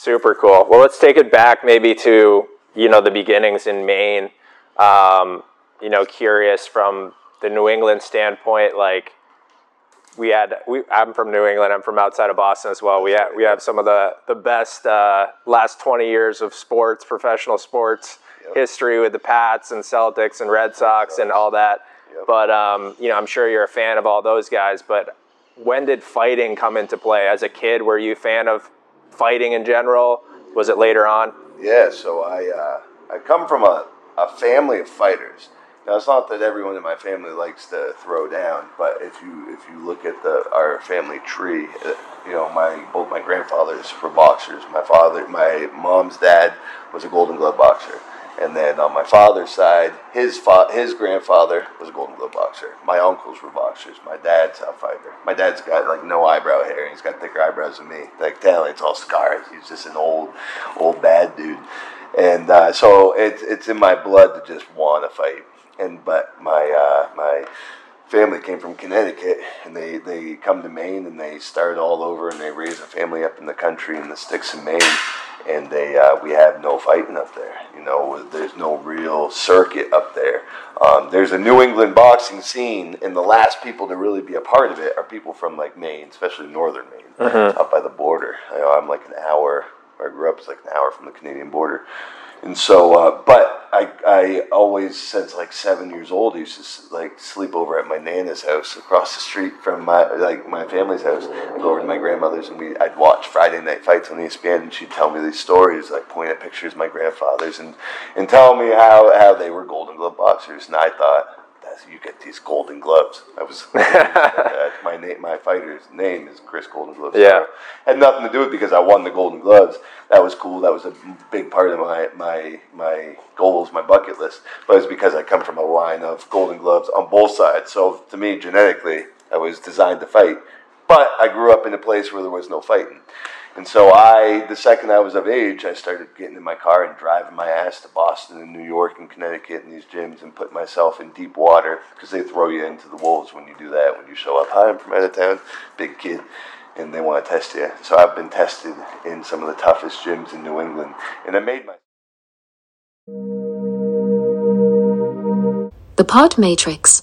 Super cool. Well, let's take it back maybe to you know the beginnings in Maine. Um, you know, curious from the New England standpoint, like we had. We, I'm from New England. I'm from outside of Boston as well. We have we have some of the the best uh, last 20 years of sports, professional sports Yep. history with the Pats and Celtics and Red Sox and all that. Yep. But um, you know, I'm sure you're a fan of all those guys. But when did fighting come into play? As a kid, were you a fan of fighting in general? Was it later on? Yeah, so I uh, I come from a, a family of fighters. Now it's not that everyone in my family likes to throw down, but if you if you look at the our family tree, uh, you know my both my grandfathers were boxers. My father, my mom's dad was a Golden Glove boxer, and then on my father's side, his fa- his grandfather was a Golden boxer. My uncles were boxers. My dad's a fighter. My dad's got like no eyebrow hair, he's got thicker eyebrows than me. Like Taylor, it's all scars. He's just an old, old bad dude and uh, so it's it's in my blood to just want to fight. And but my uh, my family came from Connecticut, and they they come to Maine, and they start all over, and they raise a family up in the country in the sticks of Maine. And they uh, we have no fighting up there. You know, there's no real circuit up there. Um, there's a New England boxing scene, and the last people to really be a part of it are people from like Maine, especially northern Maine, up by the border. Know, I'm like an hour where I grew up is like an hour from the Canadian border. And so, uh, but I, I always, since like seven years old, used to like sleep over at my nana's house across the street from my like my family's house. I'd go over to my grandmother's and we I'd watch Friday night fights on ESPN, and she'd tell me these stories, like point at pictures of my grandfathers, and and tell me how how they were Golden Glove boxers. And I thought, you get these Golden Gloves. I was uh, my name, my fighter's name is Chris Golden Gloves. Yeah. had nothing to do with it because I won the Golden Gloves. That was cool. That was a big part of my my my goals, my bucket list. But it's because I come from a line of Golden Gloves on both sides. So to me, genetically, I was designed to fight. But I grew up in a place where there was no fighting. And so I, the second I was of age, I started getting in my car and driving my ass to Boston and New York and Connecticut and these gyms and putting myself in deep water because they throw you into the wolves when you do that. When you show up, hi, I'm from out of town, big kid, and they want to test you. So I've been tested in some of the toughest gyms in New England, and I made my The Pod Matrix.